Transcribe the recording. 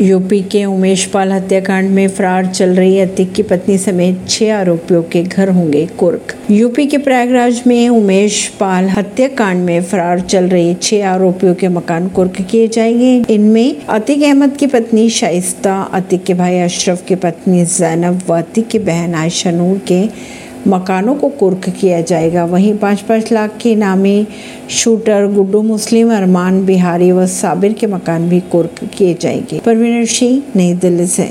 UP के उमेश पाल हत्याकांड में फरार चल रही अतिक की पत्नी समेत छह आरोपियों के घर होंगे कुर्क यूपी के प्रयागराज में उमेश पाल हत्याकांड में फरार चल रहे छह आरोपियों के मकान कुर्क किए जाएँगे। इनमें अतिक अहमद की पत्नी शाइस्ता, अतिक के भाई अशरफ की पत्नी जैनब व अतिक की बहन आयशा नूर के मकानों को कुर्क किया जाएगा। वहीं पाँच पाँच लाख के नामी शूटर, गुड्डू मुस्लिम, अरमान, बिहारी व साबिर के मकान भी कुर्क किए जाएँगे। परवीन सिंह, नई दिल्ली से।